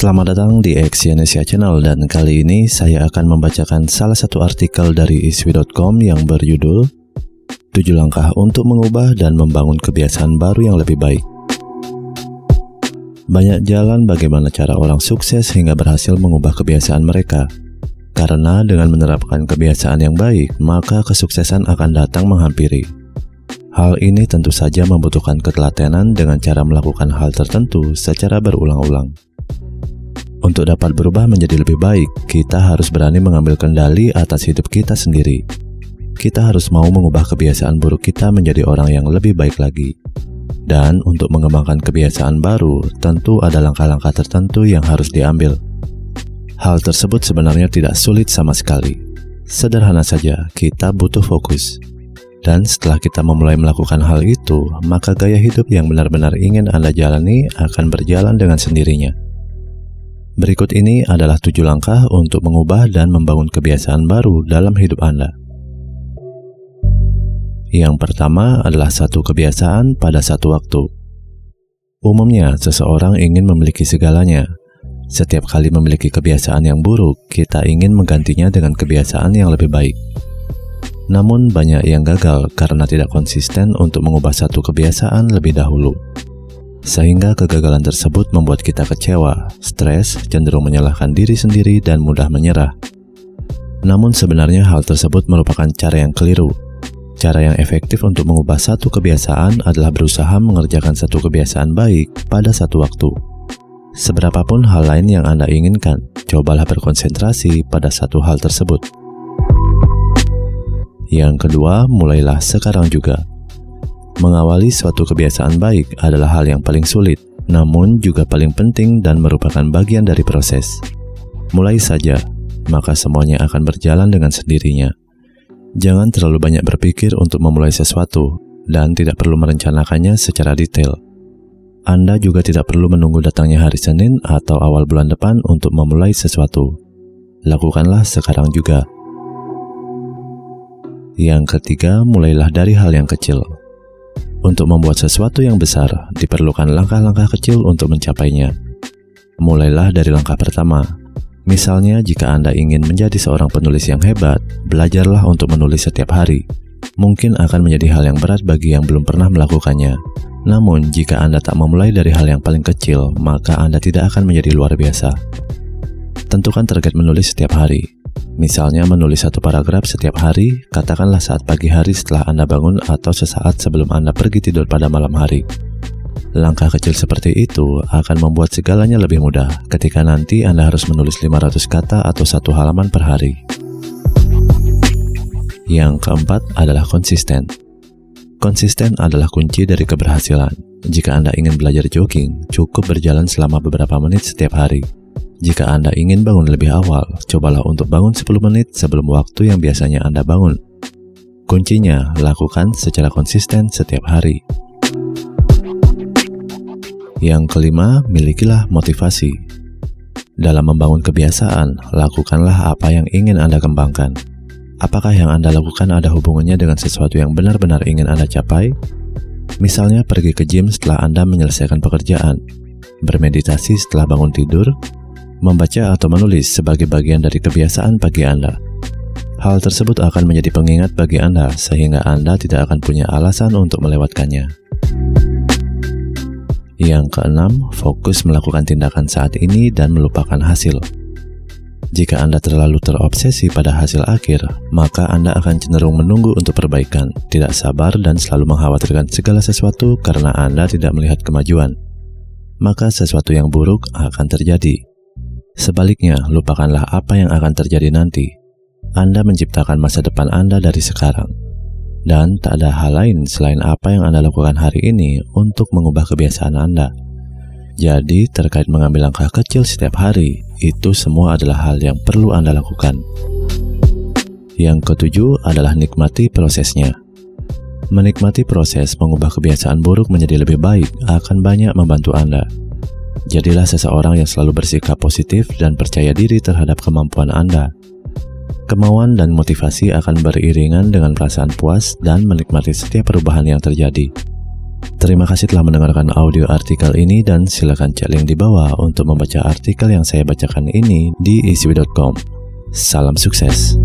Selamat datang di Exyonesia Channel dan kali ini saya akan membacakan salah satu artikel dari iswi.com yang berjudul 7 langkah untuk mengubah dan membangun kebiasaan baru yang lebih baik. Banyak jalan bagaimana cara orang sukses hingga berhasil mengubah kebiasaan mereka. Karena dengan menerapkan kebiasaan yang baik, maka kesuksesan akan datang menghampiri. Hal ini tentu saja membutuhkan ketelatenan dengan cara melakukan hal tertentu secara berulang-ulang. Untuk dapat berubah menjadi lebih baik, kita harus berani mengambil kendali atas hidup kita sendiri. Kita harus mau mengubah kebiasaan buruk kita menjadi orang yang lebih baik lagi. Dan untuk mengembangkan kebiasaan baru, tentu ada langkah-langkah tertentu yang harus diambil. Hal tersebut sebenarnya tidak sulit sama sekali. Sederhana saja, kita butuh fokus. Dan setelah kita memulai melakukan hal itu, maka gaya hidup yang benar-benar ingin Anda jalani akan berjalan dengan sendirinya. Berikut ini adalah tujuh langkah untuk mengubah dan membangun kebiasaan baru dalam hidup Anda. Yang pertama adalah satu kebiasaan pada satu waktu. Umumnya, seseorang ingin memiliki segalanya. Setiap kali memiliki kebiasaan yang buruk, kita ingin menggantinya dengan kebiasaan yang lebih baik. Namun, banyak yang gagal karena tidak konsisten untuk mengubah satu kebiasaan lebih dahulu sehingga kegagalan tersebut membuat kita kecewa, stres, cenderung menyalahkan diri sendiri, dan mudah menyerah. Namun sebenarnya hal tersebut merupakan cara yang keliru. Cara yang efektif untuk mengubah satu kebiasaan adalah berusaha mengerjakan satu kebiasaan baik pada satu waktu. Seberapapun hal lain yang Anda inginkan, cobalah berkonsentrasi pada satu hal tersebut. Yang kedua, mulailah sekarang juga. Mengawali suatu kebiasaan baik adalah hal yang paling sulit, namun juga paling penting dan merupakan bagian dari proses. Mulai saja, maka semuanya akan berjalan dengan sendirinya. Jangan terlalu banyak berpikir untuk memulai sesuatu, dan tidak perlu merencanakannya secara detail. Anda juga tidak perlu menunggu datangnya hari Senin atau awal bulan depan untuk memulai sesuatu. Lakukanlah sekarang juga. Yang ketiga, mulailah dari hal yang kecil. Untuk membuat sesuatu yang besar, diperlukan langkah-langkah kecil untuk mencapainya. Mulailah dari langkah pertama. Misalnya, jika Anda ingin menjadi seorang penulis yang hebat, belajarlah untuk menulis setiap hari. Mungkin akan menjadi hal yang berat bagi yang belum pernah melakukannya. Namun, jika Anda tak memulai dari hal yang paling kecil, maka Anda tidak akan menjadi luar biasa. Tentukan target menulis setiap hari. Misalnya menulis satu paragraf setiap hari, katakanlah saat pagi hari setelah Anda bangun atau sesaat sebelum Anda pergi tidur pada malam hari. Langkah kecil seperti itu akan membuat segalanya lebih mudah ketika nanti Anda harus menulis 500 kata atau satu halaman per hari. Yang keempat adalah konsisten. Konsisten adalah kunci dari keberhasilan. Jika Anda ingin belajar jogging, cukup berjalan selama beberapa menit setiap hari. Jika Anda ingin bangun lebih awal, cobalah untuk bangun 10 menit sebelum waktu yang biasanya Anda bangun. Kuncinya, lakukan secara konsisten setiap hari. Yang kelima, milikilah motivasi. Dalam membangun kebiasaan, lakukanlah apa yang ingin Anda kembangkan. Apakah yang Anda lakukan ada hubungannya dengan sesuatu yang benar-benar ingin Anda capai? Misalnya pergi ke gym setelah Anda menyelesaikan pekerjaan, bermeditasi setelah bangun tidur, membaca atau menulis sebagai bagian dari kebiasaan pagi Anda. Hal tersebut akan menjadi pengingat bagi Anda sehingga Anda tidak akan punya alasan untuk melewatkannya. Yang keenam, fokus melakukan tindakan saat ini dan melupakan hasil. Jika Anda terlalu terobsesi pada hasil akhir, maka Anda akan cenderung menunggu untuk perbaikan, tidak sabar dan selalu mengkhawatirkan segala sesuatu karena Anda tidak melihat kemajuan. Maka sesuatu yang buruk akan terjadi. Sebaliknya, lupakanlah apa yang akan terjadi nanti. Anda menciptakan masa depan Anda dari sekarang. Dan tak ada hal lain selain apa yang Anda lakukan hari ini untuk mengubah kebiasaan Anda. Jadi, terkait mengambil langkah kecil setiap hari, itu semua adalah hal yang perlu Anda lakukan. Yang ketujuh adalah nikmati prosesnya. Menikmati proses mengubah kebiasaan buruk menjadi lebih baik akan banyak membantu Anda. Jadilah seseorang yang selalu bersikap positif dan percaya diri terhadap kemampuan Anda. Kemauan dan motivasi akan beriringan dengan perasaan puas dan menikmati setiap perubahan yang terjadi. Terima kasih telah mendengarkan audio artikel ini dan silakan cek link di bawah untuk membaca artikel yang saya bacakan ini di icw.com. Salam sukses.